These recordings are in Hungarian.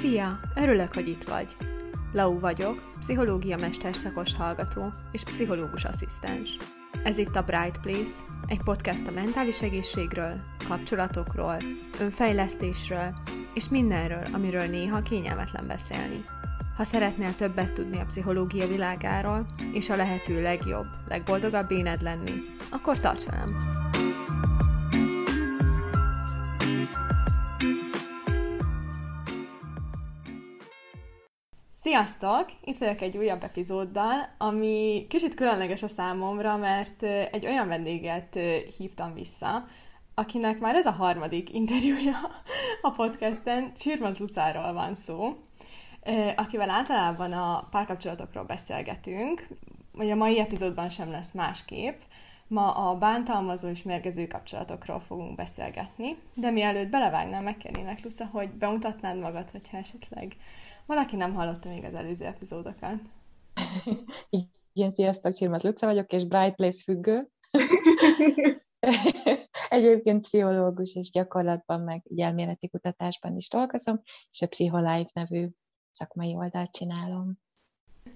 Szia! Örülök, hogy itt vagy. Lau vagyok, pszichológia mesterszakos hallgató és pszichológus asszisztens. Ez itt a Bright Place, egy podcast a mentális egészségről, kapcsolatokról, önfejlesztésről és mindenről, amiről néha kényelmetlen beszélni. Ha szeretnél többet tudni a pszichológia világáról, és a lehető legjobb, legboldogabb éned lenni, akkor tarts velem! Sziasztok! Itt vagyok egy újabb epizóddal, ami kicsit különleges a számomra, mert egy olyan vendéget hívtam vissza, akinek már ez a harmadik interjúja a podcasten, Csirmaz Lucáról van szó, akivel általában a párkapcsolatokról beszélgetünk, vagy a mai epizódban sem lesz másképp. Ma a bántalmazó és mérgező kapcsolatokról fogunk beszélgetni, de mielőtt belevágnám, megkérnélek, Luca, hogy bemutatnád magad, hogyha esetleg valaki nem hallotta még az előző epizódokat. Igen, sziasztok, Csirmaz Luca vagyok, és Bright Place függő. Egyébként pszichológus és gyakorlatban, meg elméleti kutatásban is dolgozom, és a Psycholife nevű szakmai oldalt csinálom.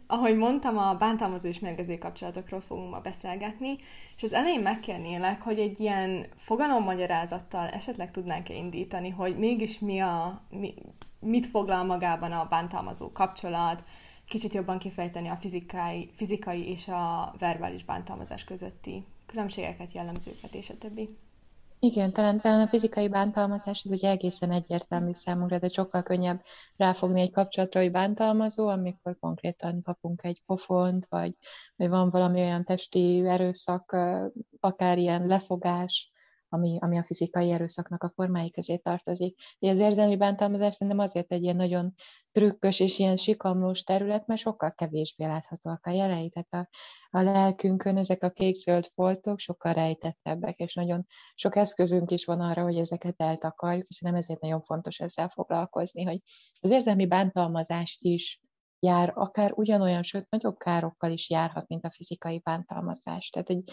Ahogy mondtam, a bántalmazó és mérgező kapcsolatokról fogunk ma beszélgetni, és az elején megkérnélek, hogy egy ilyen fogalommagyarázzattal esetleg tudnánk-e indítani, hogy mégis mi a, mi, mit foglal magában a bántalmazó kapcsolat, kicsit jobban kifejteni a fizikai, fizikai és a verbális bántalmazás közötti különbségeket, jellemzőket és a többi. Igen, talán, talán a fizikai bántalmazás az ugye egészen egyértelmű számunkra, de sokkal könnyebb ráfogni egy kapcsolatra, hogy bántalmazó, amikor konkrétan kapunk egy pofont, vagy, vagy van valami olyan testi erőszak, akár ilyen lefogás, ami, ami a fizikai erőszaknak a formái közé tartozik. Az érzelmi bántalmazás szerintem azért egy ilyen nagyon trükkös és ilyen sikamlós terület, mert sokkal kevésbé láthatóak a jelei, tehát a, a lelkünkön ezek a kék-zöld foltok sokkal rejtettebbek, és nagyon sok eszközünk is van arra, hogy ezeket eltakarjuk, és nem ezért nagyon fontos ezzel foglalkozni, hogy az érzelmi bántalmazás is jár, akár ugyanolyan, sőt, nagyobb károkkal is járhat, mint a fizikai bántalmazás. Tehát egy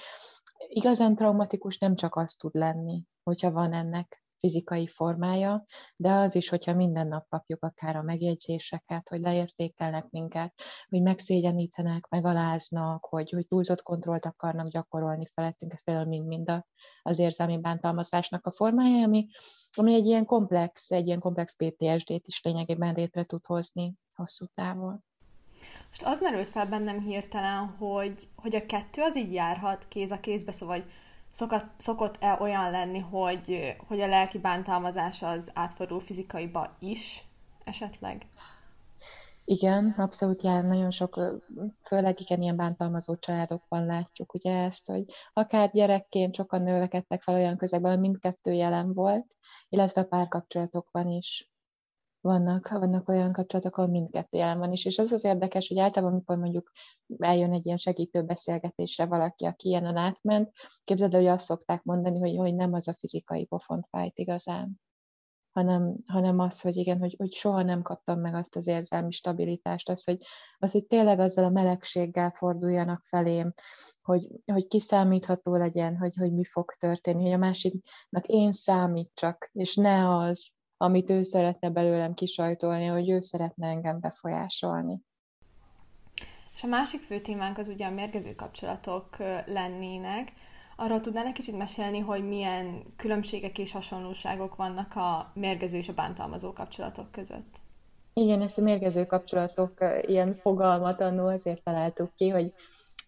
igazán traumatikus nem csak az tud lenni, hogyha van ennek fizikai formája, de az is, hogyha minden nap kapjuk akár a megjegyzéseket, hogy leértékelnek minket, hogy megszégyenítenek, megaláznak, hogy, hogy túlzott kontrollt akarnak gyakorolni felettünk, ez például mind-mind az érzelmi bántalmazásnak a formája, ami, ami egy ilyen komplex, egy ilyen komplex PTSD-t is lényegében létre tud hozni hosszú távon. Most az merült fel bennem hirtelen, hogy, hogy a kettő az így járhat kéz a kézbe, szóval hogy szokott, szokott-e olyan lenni, hogy, hogy a lelki bántalmazás az átfordul fizikaiba is esetleg? Igen, abszolút jár, nagyon sok, főleg igen, ilyen bántalmazó családokban látjuk ugye ezt, hogy akár gyerekként sokan növekedtek fel olyan közegben, mindkettő jelen volt, illetve párkapcsolatokban is vannak, vannak olyan kapcsolatok, ahol mindkettő jelen van is, és az az érdekes, hogy általában, amikor mondjuk eljön egy ilyen segítő beszélgetésre valaki, aki ilyenen átment, képzeld el, hogy azt szokták mondani, hogy, hogy nem az a fizikai pofont fájt igazán, hanem, hanem az, hogy igen, hogy, hogy soha nem kaptam meg azt az érzelmi stabilitást, az, hogy, az, hogy tényleg azzal a melegséggel forduljanak felém, hogy, hogy kiszámítható legyen, hogy, hogy mi fog történni, hogy a másiknak én számítsak, és ne az, amit ő szeretne belőlem kisajtolni, hogy ő szeretne engem befolyásolni. És a másik fő témánk az ugye a mérgező kapcsolatok lennének. Arról tudnál egy kicsit mesélni, hogy milyen különbségek és hasonlóságok vannak a mérgező és a bántalmazó kapcsolatok között? Igen, ezt a mérgező kapcsolatok ilyen fogalmat annó azért találtuk ki, hogy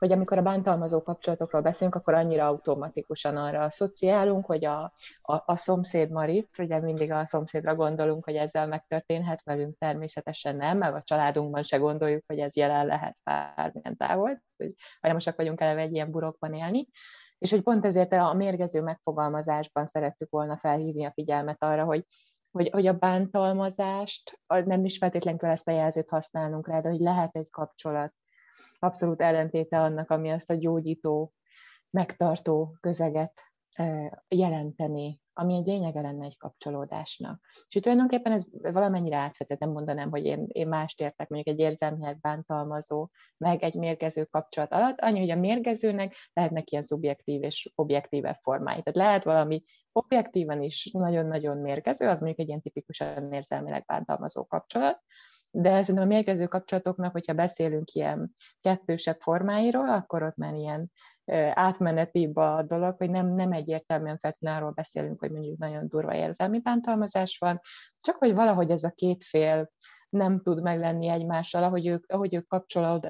hogy amikor a bántalmazó kapcsolatokról beszélünk, akkor annyira automatikusan arra asszociálunk, hogy a, a, a szomszéd Marit, ugye mindig a szomszédra gondolunk, hogy ezzel megtörténhet velünk, természetesen nem, meg a családunkban se gondoljuk, hogy ez jelen lehet bármilyen távol, hogy hajlamosak vagyunk eleve egy ilyen burokban élni, és hogy pont ezért a mérgező megfogalmazásban szerettük volna felhívni a figyelmet arra, hogy hogy, hogy a bántalmazást, nem is feltétlenül ezt a jelzőt használnunk rá, de hogy lehet egy kapcsolat abszolút ellentéte annak, ami azt a gyógyító, megtartó közeget jelenteni ami egy lényege lenne egy kapcsolódásnak. És itt tulajdonképpen ez valamennyire átvetett, nem mondanám, hogy én, én mást értek, mondjuk egy érzelmileg bántalmazó, meg egy mérgező kapcsolat alatt, annyi, hogy a mérgezőnek lehetnek ilyen szubjektív és objektívebb formái. Tehát lehet valami objektíven is nagyon-nagyon mérgező, az mondjuk egy ilyen tipikusan érzelmileg bántalmazó kapcsolat, de szerintem a mérgező kapcsolatoknak, hogyha beszélünk ilyen kettősebb formáiról, akkor ott már ilyen átmenetibb a dolog, hogy nem, nem egyértelműen feltétlenül beszélünk, hogy mondjuk nagyon durva érzelmi bántalmazás van, csak hogy valahogy ez a két fél nem tud meglenni egymással, ahogy ők, ahogy ők kapcsolat,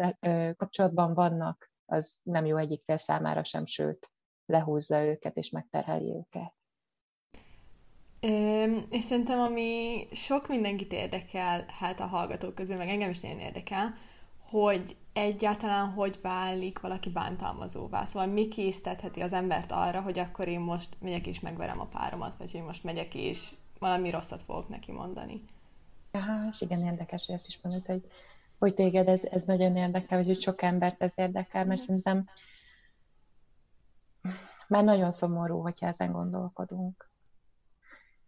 kapcsolatban vannak, az nem jó egyik fél számára sem, sőt, lehúzza őket és megterheli őket. És szerintem, ami sok mindenkit érdekel, hát a hallgatók közül, meg engem is nagyon érdekel, hogy egyáltalán hogy válik valaki bántalmazóvá. Szóval mi késztetheti az embert arra, hogy akkor én most megyek és megverem a páromat, vagy hogy most megyek és valami rosszat fogok neki mondani. Aha, és igen, érdekes, hogy ezt is mondod, hogy, hogy téged ez, ez nagyon érdekel, vagy hogy sok embert ez érdekel, mert szerintem már nagyon szomorú, hogyha ezen gondolkodunk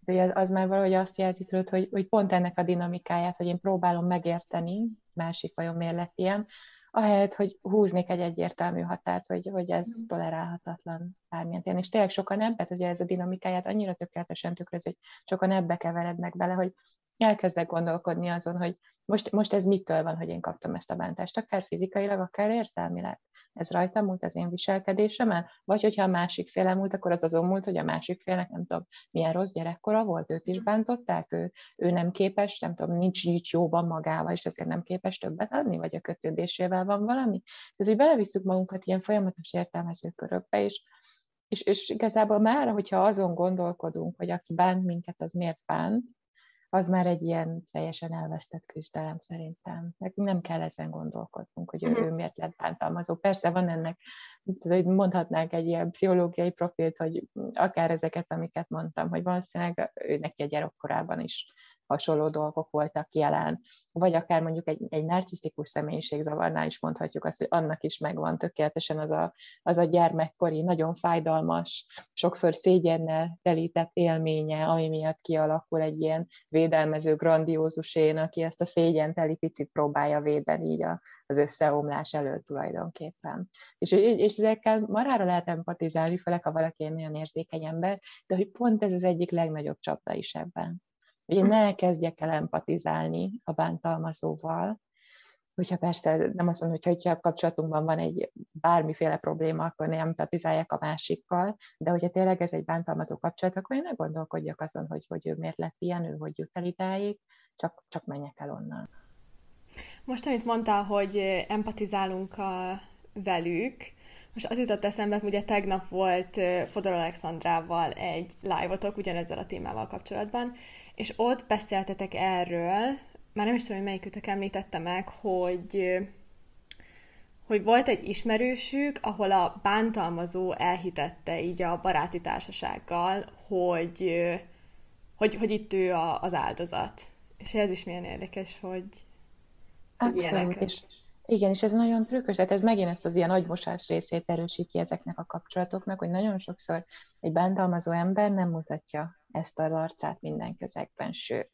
de az már valahogy azt jelzi tudod, hogy, hogy pont ennek a dinamikáját, hogy én próbálom megérteni, másik vajon miért lett ilyen, ahelyett, hogy húznék egy egyértelmű határt, hogy, hogy ez mm. tolerálhatatlan bármilyen téren. És tényleg sokan ebbe, hogy ez a dinamikáját annyira tökéletesen tükröz, hogy sokan ebbe keverednek bele, hogy elkezdek gondolkodni azon, hogy most, most ez mitől van, hogy én kaptam ezt a bántást, akár fizikailag, akár érzelmileg. Ez rajtam múlt az én viselkedésemen, vagy hogyha a másik féle múlt, akkor az azon múlt, hogy a másik félnek nem tudom, milyen rossz gyerekkora volt, őt is bántották, ő, ő nem képes, nem tudom, nincs, nincs jóban magával, és ezért nem képes többet adni, vagy a kötődésével van valami. Ez, hogy belevisszük magunkat ilyen folyamatos értelmező körökbe, és és, és igazából már, hogyha azon gondolkodunk, hogy aki bánt minket, az miért bánt, az már egy ilyen teljesen elvesztett küzdelem szerintem. Nekünk nem kell ezen gondolkodnunk, hogy ő, uh-huh. ő miért lett bántalmazó. Persze van ennek, hogy mondhatnánk egy ilyen pszichológiai profilt, hogy akár ezeket, amiket mondtam, hogy valószínűleg ő neki a gyerekkorában is hasonló dolgok voltak jelen. Vagy akár mondjuk egy, egy narcisztikus személyiségzavarnál is mondhatjuk azt, hogy annak is megvan tökéletesen az a, az a gyermekkori, nagyon fájdalmas, sokszor szégyennel telített élménye, ami miatt kialakul egy ilyen védelmező grandiózusén, aki ezt a szégyenteli picit próbálja védeni így a, az összeomlás előtt tulajdonképpen. És, és ezekkel marára lehet empatizálni, főleg ha valaki egy nagyon érzékeny ember, de hogy pont ez az egyik legnagyobb csapda is ebben hogy én ne kezdjek el empatizálni a bántalmazóval, hogyha persze nem azt mondom, hogy ha a kapcsolatunkban van egy bármiféle probléma, akkor ne empatizálják a másikkal, de hogyha tényleg ez egy bántalmazó kapcsolat, akkor én ne gondolkodjak azon, hogy, hogy ő miért lett ilyen, ő hogy jut el idáig, csak, csak menjek el onnan. Most, amit mondtál, hogy empatizálunk a velük, most az jutott eszembe, hogy ugye tegnap volt Fodor Alexandrával egy live-otok ugyanezzel a témával kapcsolatban, és ott beszéltetek erről, már nem is tudom, hogy melyikütök említette meg, hogy hogy volt egy ismerősük, ahol a bántalmazó elhitette így a baráti társasággal, hogy, hogy, hogy itt ő a, az áldozat. És ez is milyen érdekes, hogy, Abszolút, és igen, és ez nagyon trükkös, tehát ez megint ezt az ilyen agymosás részét erősíti ezeknek a kapcsolatoknak, hogy nagyon sokszor egy bántalmazó ember nem mutatja ezt az arcát minden közegben, sőt,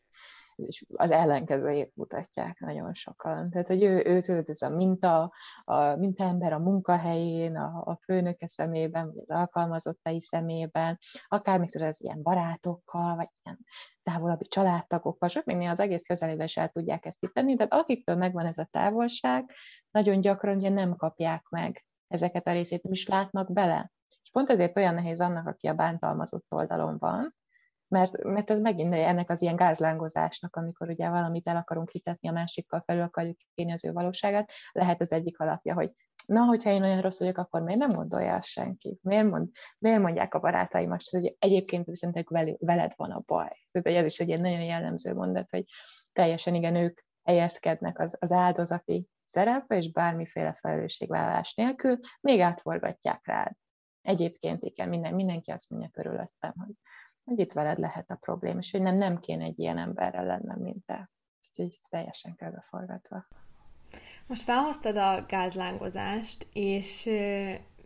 és az ellenkezőjét mutatják nagyon sokan. Tehát, hogy ő, ő, ő ez a minta, a ember a munkahelyén, a, a főnöke szemében, vagy az alkalmazottai szemében, akár még tudod, az ilyen barátokkal, vagy ilyen távolabbi családtagokkal, sok még az egész közelében is el tudják ezt itt tenni, tehát akiktől megvan ez a távolság, nagyon gyakran ugye nem kapják meg ezeket a részét, nem is látnak bele. És pont ezért olyan nehéz annak, aki a bántalmazott oldalon van, mert, mert ez megint ennek az ilyen gázlángozásnak, amikor ugye valamit el akarunk hitetni a másikkal, felül akarjuk kéni az ő valóságát, lehet az egyik alapja, hogy na, hogyha én olyan rossz vagyok, akkor miért nem gondolja azt senki? Miért, mond, miért mondják a barátaim azt, hogy egyébként viszont veled van a baj? Tehát ez is egy ilyen nagyon jellemző mondat, hogy teljesen igen, ők helyezkednek az, az áldozati szerepbe, és bármiféle felelősségvállalás nélkül még átforgatják rád. Egyébként igen, minden, mindenki azt mondja körülöttem, hogy hogy itt veled lehet a probléma, és hogy nem, nem kéne egy ilyen emberrel lennem, mint te. Ez így teljesen körbeforgatva. Most felhoztad a gázlángozást, és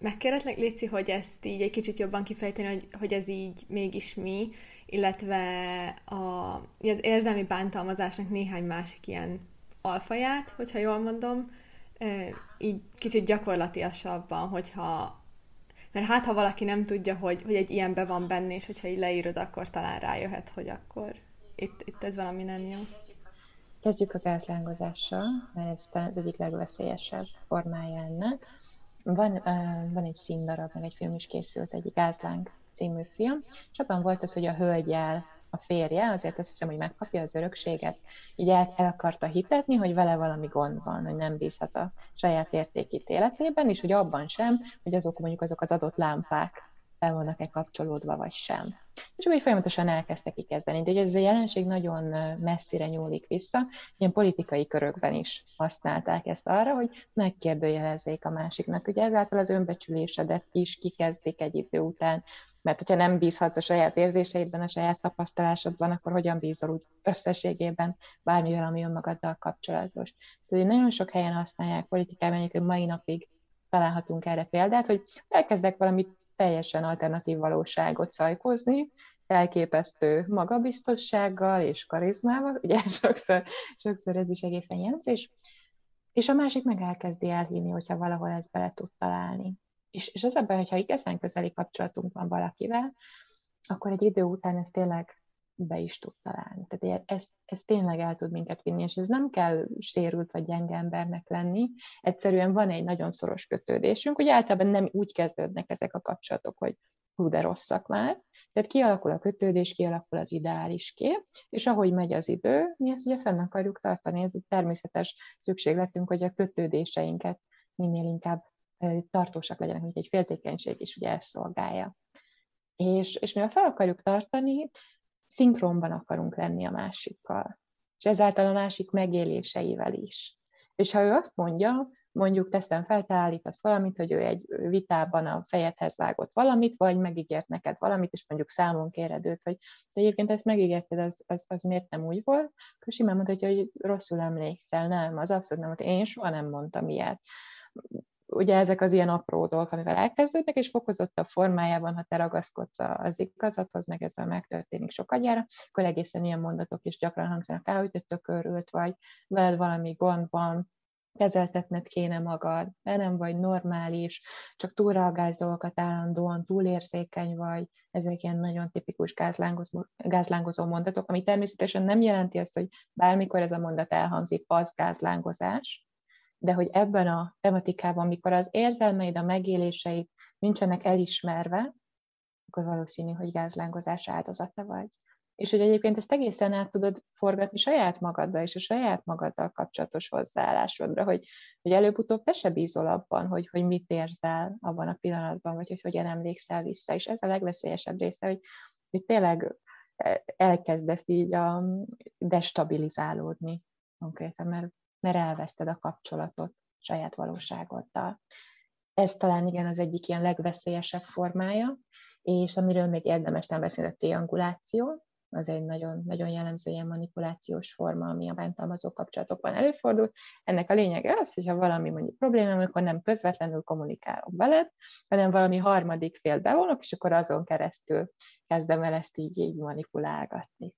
megkérhetlek, Léci, hogy ezt így egy kicsit jobban kifejteni, hogy, hogy ez így mégis mi, illetve a, az érzelmi bántalmazásnak néhány másik ilyen alfaját, hogyha jól mondom, így kicsit gyakorlatiasabban, hogyha mert hát, ha valaki nem tudja, hogy, hogy egy ilyenbe van benne, és hogyha így leírod, akkor talán rájöhet, hogy akkor itt, itt ez valami nem jó. Kezdjük a gázlángozással, mert ez az egyik legveszélyesebb formája ennek. Van, uh, van egy színdarab, meg egy film is készült, egy gázláng című film, és abban volt az, hogy a hölgyel a férje, azért azt hiszem, hogy megkapja az örökséget, így el, el akarta hitetni, hogy vele valami gond van, hogy nem bízhat a saját értékítéletében, és hogy abban sem, hogy azok mondjuk azok az adott lámpák fel vannak-e kapcsolódva, vagy sem. És akkor így folyamatosan elkezdtek kikezdeni. De ugye ez a jelenség nagyon messzire nyúlik vissza, ilyen politikai körökben is használták ezt arra, hogy megkérdőjelezzék a másiknak. Ugye ezáltal az önbecsülésedet is kikezdik egy idő után, mert hogyha nem bízhatsz a saját érzéseidben, a saját tapasztalásodban, akkor hogyan bízol úgy összességében bármivel, ami önmagaddal kapcsolatos. Tehát nagyon sok helyen használják politikában, egyébként mai napig találhatunk erre példát, hogy elkezdek valamit teljesen alternatív valóságot szajkozni, elképesztő magabiztossággal és karizmával, ugye sokszor, sokszor ez is egészen jelentős, és a másik meg elkezdi elhinni, hogyha valahol ez bele tud találni. És, és az ebben, hogyha igazán közeli kapcsolatunk van valakivel, akkor egy idő után ez tényleg be is tud találni. Tehát ez, ez tényleg el tud minket vinni, és ez nem kell sérült vagy gyenge embernek lenni, egyszerűen van egy nagyon szoros kötődésünk, hogy általában nem úgy kezdődnek ezek a kapcsolatok, hogy hú, de rosszak már. Tehát kialakul a kötődés, kialakul az ideális kép, és ahogy megy az idő, mi ezt ugye fenn akarjuk tartani, ez egy természetes szükségletünk, hogy a kötődéseinket minél inkább tartósak legyenek, mint egy féltékenység is ugye ezt szolgálja. És, és mivel fel akarjuk tartani, szinkronban akarunk lenni a másikkal, és ezáltal a másik megéléseivel is. És ha ő azt mondja, mondjuk teszem fel, te állítasz valamit, hogy ő egy vitában a fejedhez vágott valamit, vagy megígért neked valamit, és mondjuk számon kéred őt, hogy de egyébként ezt megígérted, az, az, az miért nem úgy volt, akkor simán mondhatja, hogy rosszul emlékszel, nem, az abszolút nem, hogy én soha nem mondtam ilyet ugye ezek az ilyen apró dolgok, amivel elkezdődnek, és fokozottabb formájában, ha te ragaszkodsz az igazathoz, meg ezzel megtörténik sokagyára, akkor egészen ilyen mondatok is gyakran hangzanak el, hogy te tökörült vagy, veled valami gond van, kezeltetned kéne magad, de nem vagy normális, csak túlreagálsz dolgokat állandóan, túlérzékeny vagy, ezek ilyen nagyon tipikus gázlángozó, gázlángozó mondatok, ami természetesen nem jelenti azt, hogy bármikor ez a mondat elhangzik, az gázlángozás, de hogy ebben a tematikában, mikor az érzelmeid, a megéléseid nincsenek elismerve, akkor valószínű, hogy gázlángozás áldozata vagy. És hogy egyébként ezt egészen át tudod forgatni saját magaddal és a saját magaddal kapcsolatos hozzáállásodra, hogy, hogy előbb-utóbb te se bízol abban, hogy, hogy mit érzel abban a pillanatban, vagy hogy hogyan emlékszel vissza. És ez a legveszélyesebb része, hogy, hogy tényleg e, elkezdesz így a destabilizálódni konkrétan, mert mert elveszted a kapcsolatot saját valóságoddal. Ez talán igen az egyik ilyen legveszélyesebb formája, és amiről még érdemes nem beszélni, a trianguláció, az egy nagyon, nagyon jellemző ilyen manipulációs forma, ami a bántalmazó kapcsolatokban előfordul. Ennek a lényege az, hogyha valami mondjuk probléma, akkor nem közvetlenül kommunikálok veled, hanem valami harmadik fél bevonok, és akkor azon keresztül kezdem el ezt így, így manipulálgatni.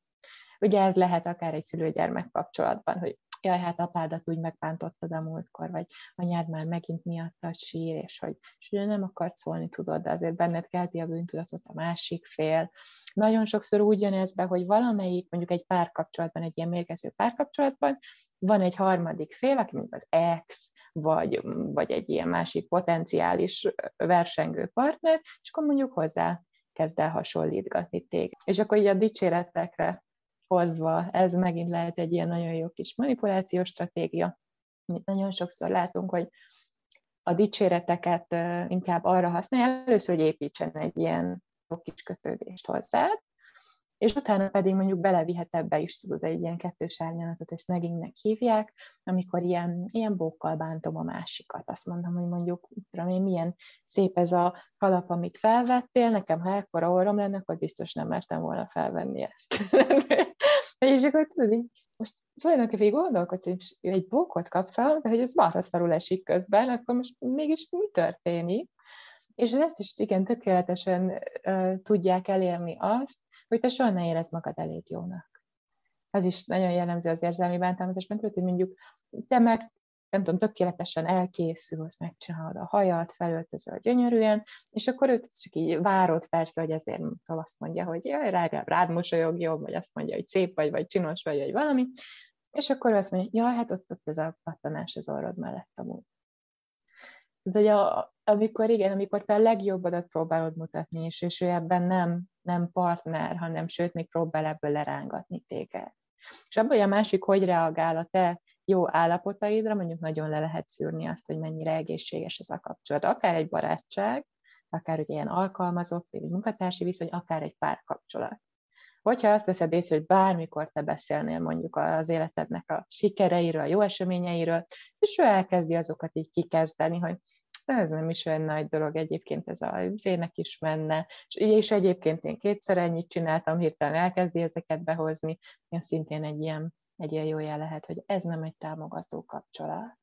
Ugye ez lehet akár egy szülőgyermek kapcsolatban, hogy jaj, hát apádat úgy megbántottad a múltkor, vagy anyád már megint miattad sír, és hogy, és hogy nem akart szólni, tudod, de azért benned kelti a bűntudatot a másik fél. Nagyon sokszor úgy jön ez be, hogy valamelyik, mondjuk egy párkapcsolatban, egy ilyen mérgező párkapcsolatban, van egy harmadik fél, aki mondjuk az ex, vagy, vagy egy ilyen másik potenciális versengő partner, és akkor mondjuk hozzá kezd el hasonlítgatni téged. És akkor így a dicséretekre hozva. Ez megint lehet egy ilyen nagyon jó kis manipulációs stratégia, amit nagyon sokszor látunk, hogy a dicséreteket inkább arra használja, először, hogy építsen egy ilyen jó kis kötődést hozzá, és utána pedig mondjuk belevihet ebbe is, tudod, egy ilyen kettős árnyalatot, ezt negingnek hívják, amikor ilyen, ilyen bókkal bántom a másikat. Azt mondom, hogy mondjuk, tudom én, milyen szép ez a kalap, amit felvettél, nekem ha ekkora orrom lenne, akkor biztos nem mertem volna felvenni ezt. és akkor tudod, így, most tulajdonképpen gondolkodsz, hogy egy bókot kapsz, de hogy ez marha szarul esik közben, akkor most mégis mi történik? És ezt is igen, tökéletesen uh, tudják elérni azt, hogy te soha ne érezd magad elég jónak. Az is nagyon jellemző az érzelmi bántalmazásban, hogy mondjuk te meg nem tudom, tökéletesen elkészülsz, megcsinálod a hajat, felöltözöl gyönyörűen, és akkor őt csak így várod persze, hogy ezért azt mondja, hogy jaj, rád, rád mosolyogjon, vagy azt mondja, hogy szép vagy, vagy csinos vagy, vagy valami, és akkor azt mondja, jaj, hát ott, ott ez a pattanás az orrod mellett amúgy. Tehát, hogy a, amikor igen, amikor te a legjobbadat próbálod mutatni, és, és ő ebben nem, nem partner, hanem sőt, még próbál ebből lerángatni téged. És abban, hogy a másik hogy reagál a te jó állapotaidra, mondjuk nagyon le lehet szűrni azt, hogy mennyire egészséges ez a kapcsolat. Akár egy barátság, akár ugye ilyen alkalmazott, vagy munkatársi viszony, akár egy párkapcsolat. Hogyha azt veszed észre, hogy bármikor te beszélnél mondjuk az életednek a sikereiről, a jó eseményeiről, és ő elkezdi azokat így kikezdeni, hogy ez nem is olyan nagy dolog, egyébként ez az ének is menne, és, és egyébként én kétszer ennyit csináltam, hirtelen elkezdi ezeket behozni, én szintén egy ilyen, egy ilyen jó jel lehet, hogy ez nem egy támogató kapcsolat.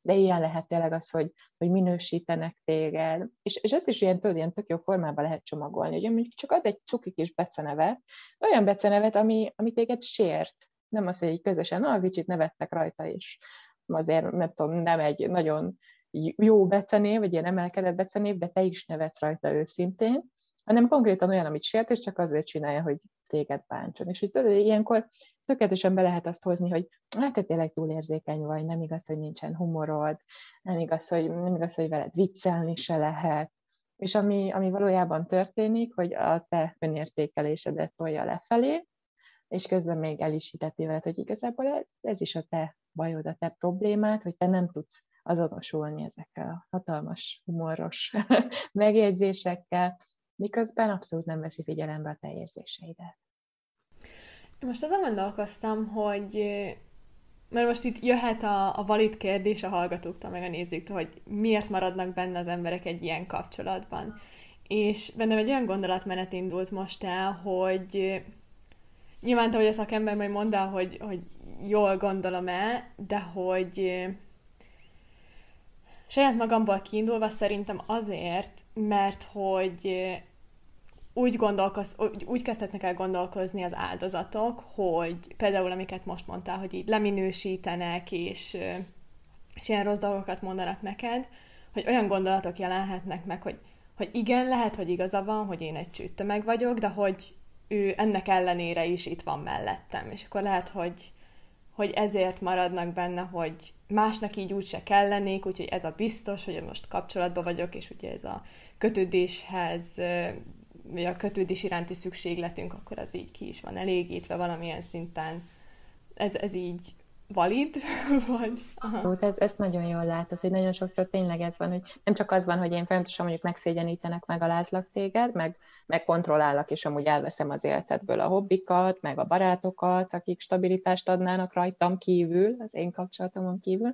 De ilyen lehet tényleg az, hogy, hogy minősítenek téged, és, és ezt is ilyen, tudod, ilyen tök jó formában lehet csomagolni, hogy mondjuk csak ad egy cuki kis becenevet, olyan becenevet, ami, ami téged sért, nem az, hogy így közösen, na, kicsit nevettek rajta is, azért nem tudom, nem egy nagyon jó becenév, vagy ilyen emelkedett becenév, de te is nevetsz rajta őszintén, hanem konkrétan olyan, amit sért, és csak azért csinálja, hogy téged bántson. És hogy tudod, ilyenkor tökéletesen be lehet azt hozni, hogy hát te tényleg túl érzékeny vagy, nem igaz, hogy nincsen humorod, nem igaz, hogy, nem igaz, hogy veled viccelni se lehet. És ami, ami valójában történik, hogy a te önértékelésedet tolja lefelé, és közben még el is veled, hogy igazából ez is a te bajod, a te problémád, hogy te nem tudsz azonosulni ezekkel a hatalmas, humoros megjegyzésekkel, miközben abszolút nem veszi figyelembe a te érzéseidet. Most azon gondolkoztam, hogy mert most itt jöhet a, a valid kérdés a hallgatóktól, meg a nézőktől, hogy miért maradnak benne az emberek egy ilyen kapcsolatban. És bennem egy olyan gondolatmenet indult most el, hogy nyilván te, hogy a szakember majd mondd el, hogy, hogy jól gondolom el, de hogy saját magamból kiindulva szerintem azért, mert hogy úgy, gondolkoz, úgy, úgy kezdhetnek el gondolkozni az áldozatok, hogy például amiket most mondtál, hogy így leminősítenek, és, és ilyen rossz dolgokat mondanak neked, hogy olyan gondolatok jelenhetnek meg, hogy, hogy igen, lehet, hogy igaza van, hogy én egy csüttömeg vagyok, de hogy ő ennek ellenére is itt van mellettem. És akkor lehet, hogy, hogy ezért maradnak benne, hogy másnak így úgyse kellenék, úgyhogy ez a biztos, hogy most kapcsolatban vagyok, és ugye ez a kötődéshez, vagy a kötődés iránti szükségletünk, akkor az így ki is van elégítve valamilyen szinten. Ez, ez így valid, vagy... Aha. Ez, ezt nagyon jól látod, hogy nagyon sokszor tényleg ez van, hogy nem csak az van, hogy én folyamatosan mondjuk megszégyenítenek, megalázlak téged, meg, meg kontrollálok, és amúgy elveszem az életedből a hobbikat, meg a barátokat, akik stabilitást adnának rajtam kívül, az én kapcsolatomon kívül,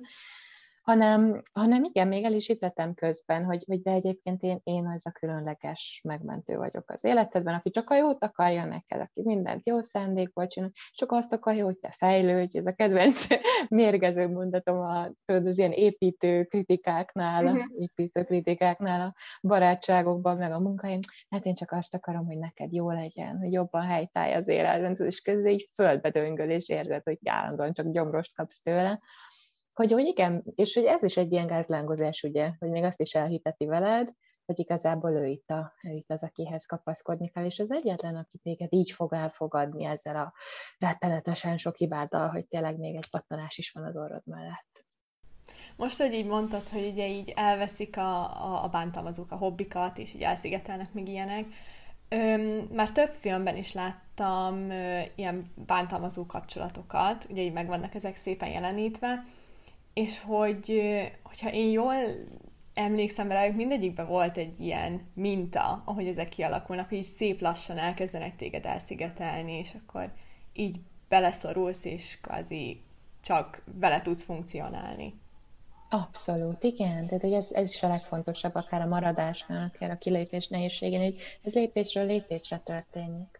hanem, hanem igen, még el is hittetem közben, hogy, hogy de egyébként én, én az a különleges megmentő vagyok az életedben, aki csak a jót akarja neked, aki mindent jó szándékból csinál, csak azt akarja, hogy te fejlődj, ez a kedvenc mérgező mondatom a, tudod, az ilyen építő kritikáknál, uh-huh. építő kritikáknál a barátságokban, meg a munkahelyen, hát én csak azt akarom, hogy neked jó legyen, hogy jobban helytállj az életben, és közben így földbe döngöl, és érzed, hogy állandóan csak gyomrost kapsz tőle, hogy, hogy igen, és hogy ez is egy ilyen gázlángozás, ugye, hogy még azt is elhiteti veled, hogy igazából ő itt, a, ő itt az, akihez kapaszkodni kell, és az egyetlen, aki téged így fog elfogadni ezzel a rettenetesen sok hibáddal, hogy tényleg még egy pattanás is van az orrod mellett. Most, hogy így mondtad, hogy ugye így elveszik a, a, a bántalmazók a hobbikat, és így elszigetelnek még ilyenek, Öm, már több filmben is láttam ö, ilyen bántalmazó kapcsolatokat, ugye így megvannak ezek szépen jelenítve, és hogy, hogyha én jól emlékszem rájuk, mindegyikben volt egy ilyen minta, ahogy ezek kialakulnak, hogy így szép lassan elkezdenek téged elszigetelni, és akkor így beleszorulsz, és kvázi csak vele tudsz funkcionálni. Abszolút, igen. Tehát hogy ez, ez is a legfontosabb, akár a maradásnál, akár a kilépés nehézségén, hogy ez lépésről lépésre történik.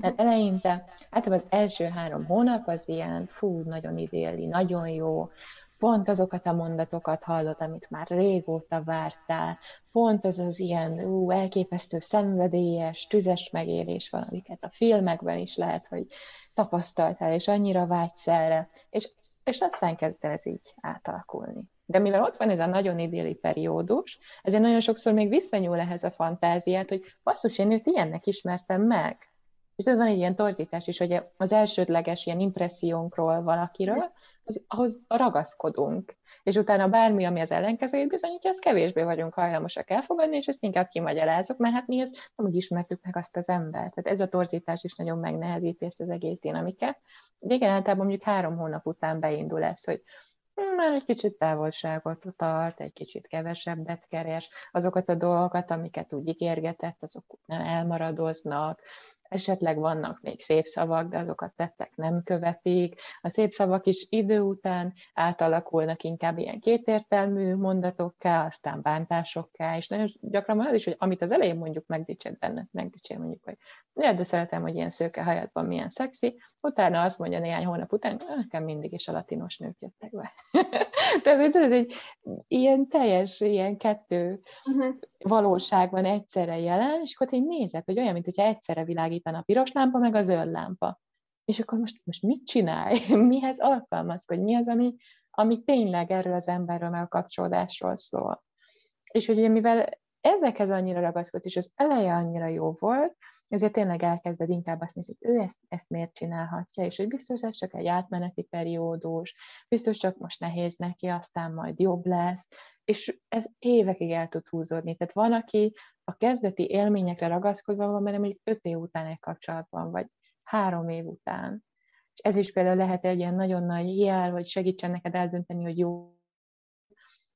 Tehát eleinte, általában az első három hónap az ilyen, fú, nagyon idéli, nagyon jó, pont azokat a mondatokat hallod, amit már régóta vártál, pont az az ilyen ú, elképesztő szenvedélyes, tüzes megélés van, amiket a filmekben is lehet, hogy tapasztaltál, és annyira vágysz erre, és, és aztán kezd ez így átalakulni. De mivel ott van ez a nagyon idilli periódus, ezért nagyon sokszor még visszanyúl ehhez a fantáziát, hogy basszus, én őt ilyennek ismertem meg. És ez van egy ilyen torzítás is, hogy az elsődleges ilyen impressziónkról valakiről, az, ahhoz ragaszkodunk. És utána bármi, ami az ellenkezőjét bizonyítja, azt kevésbé vagyunk hajlamosak elfogadni, és ezt inkább kimagyarázok, mert hát mi ezt nem úgy ismertük meg azt az embert. Tehát ez a torzítás is nagyon megnehezíti ezt az egész dinamikát. De igen, általában mondjuk három hónap után beindul ez, hogy hm, már egy kicsit távolságot tart, egy kicsit kevesebbet keres, azokat a dolgokat, amiket úgy ígérgetett, azok nem elmaradoznak, Esetleg vannak még szép szavak, de azokat tettek nem követik. A szép szavak is idő után átalakulnak inkább ilyen kétértelmű mondatokká, aztán bántásokká, és nagyon gyakran van az is, hogy amit az elején mondjuk megdicsér benne, megdicsér mondjuk, hogy ja, de szeretem, hogy ilyen szőke hajadban milyen szexi, utána azt mondja néhány hónap után, nekem mindig is a latinos nők jöttek be. Tehát ez egy ilyen teljes, ilyen kettő uh-huh. Valóság van egyszerre jelen, és akkor egy nézed, hogy olyan, mintha egyszerre világítana a piros lámpa, meg a zöld lámpa. És akkor most, most mit csinálj? Mihez alkalmazkodj? Mi az, ami, ami tényleg erről az emberről, meg a kapcsolódásról szól? És hogy ugye, mivel ezekhez annyira ragaszkodt, és az eleje annyira jó volt, ezért tényleg elkezded inkább azt nézni, hogy ő ezt, ezt miért csinálhatja, és hogy biztos ez csak egy átmeneti periódus, biztos csak most nehéz neki, aztán majd jobb lesz, és ez évekig el tud húzódni. Tehát van, aki a kezdeti élményekre ragaszkodva van, mert mondjuk öt év után egy kapcsolatban, vagy három év után. És ez is például lehet egy ilyen nagyon nagy jel, hogy segítsen neked eldönteni, hogy jó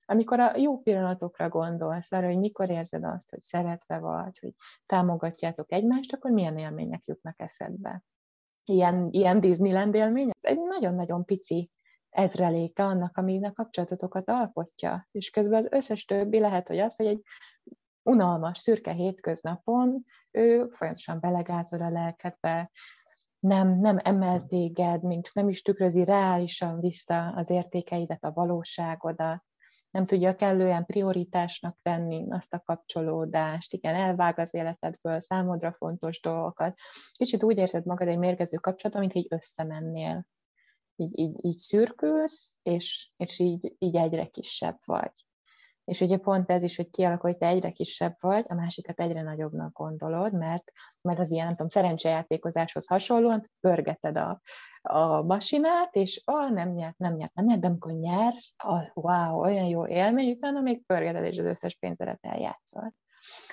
amikor a jó pillanatokra gondolsz, arra, hogy mikor érzed azt, hogy szeretve vagy, hogy támogatjátok egymást, akkor milyen élmények jutnak eszedbe? Ilyen, ilyen Disneyland élmény? Ez egy nagyon-nagyon pici ezreléke annak, ami a kapcsolatotokat alkotja. És közben az összes többi lehet, hogy az, hogy egy unalmas, szürke hétköznapon ő folyamatosan belegázol a lelkedbe, nem, nem emel téged, mint nem is tükrözi reálisan vissza az értékeidet, a valóságodat, nem tudja kellően prioritásnak tenni azt a kapcsolódást, igen, elvág az életedből számodra fontos dolgokat. Kicsit úgy érzed magad egy mérgező kapcsolatban, mint így összemennél. Így, így, így szürkülsz, és, és így, így egyre kisebb vagy. És ugye pont ez is, hogy kialakul, hogy te egyre kisebb vagy, a másikat egyre nagyobbnak gondolod, mert, mert az ilyen, nem tudom, szerencsejátékozáshoz hasonlóan pörgeted a, a masinát, és ah, nem nyert, nem nyert, nem nyert, de amikor nyersz, az, wow, olyan jó élmény, utána még pörgeted, és az összes pénzedet eljátszol.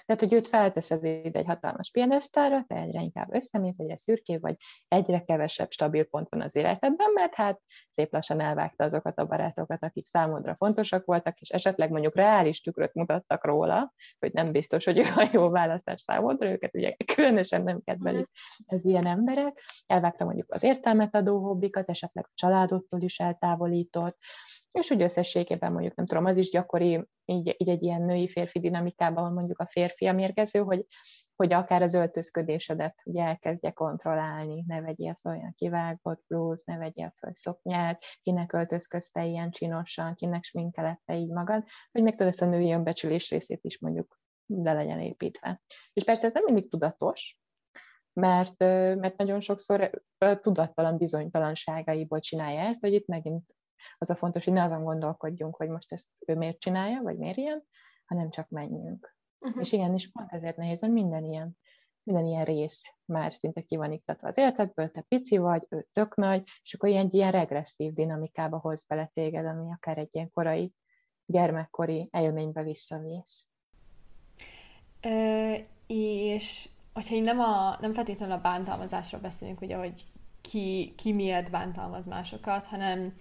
Tehát, hogy őt felteszed ide egy hatalmas pianesztára, te egyre inkább összemész, egyre szürkébb, vagy egyre kevesebb stabil pont van az életedben, mert hát szép lassan elvágta azokat a barátokat, akik számodra fontosak voltak, és esetleg mondjuk reális tükröt mutattak róla, hogy nem biztos, hogy a jó választás számodra, őket ugye különösen nem kedvelik ez ilyen emberek. Elvágta mondjuk az értelmet adó hobbikat, esetleg a családottól is eltávolított, és úgy összességében mondjuk, nem tudom, az is gyakori így, így egy ilyen női-férfi dinamikában mondjuk a férfi a mérgező, hogy, hogy akár az öltözködésedet ugye elkezdje kontrollálni, ne vegyél fel olyan kivágott blúz, ne vegyél fel szoknyát, kinek öltözködte ilyen csinosan, kinek sminkelette így magad, hogy meg tudod ezt a női önbecsülés részét is mondjuk de legyen építve. És persze ez nem mindig tudatos, mert, mert nagyon sokszor tudattalan bizonytalanságaiból csinálja ezt, hogy itt megint az a fontos, hogy ne azon gondolkodjunk, hogy most ezt ő miért csinálja, vagy miért ilyen, hanem csak menjünk. Uh-huh. És igen, és pont ezért nehéz, hogy minden ilyen, minden ilyen rész már szinte ki van iktatva az életedből, te pici vagy, ő tök nagy, és akkor ilyen, ilyen regresszív dinamikába hoz bele téged, ami akár egy ilyen korai, gyermekkori élménybe visszavész. És hogyha én nem, a, nem feltétlenül a bántalmazásról beszélünk, ugye, hogy ki, ki miért bántalmaz másokat, hanem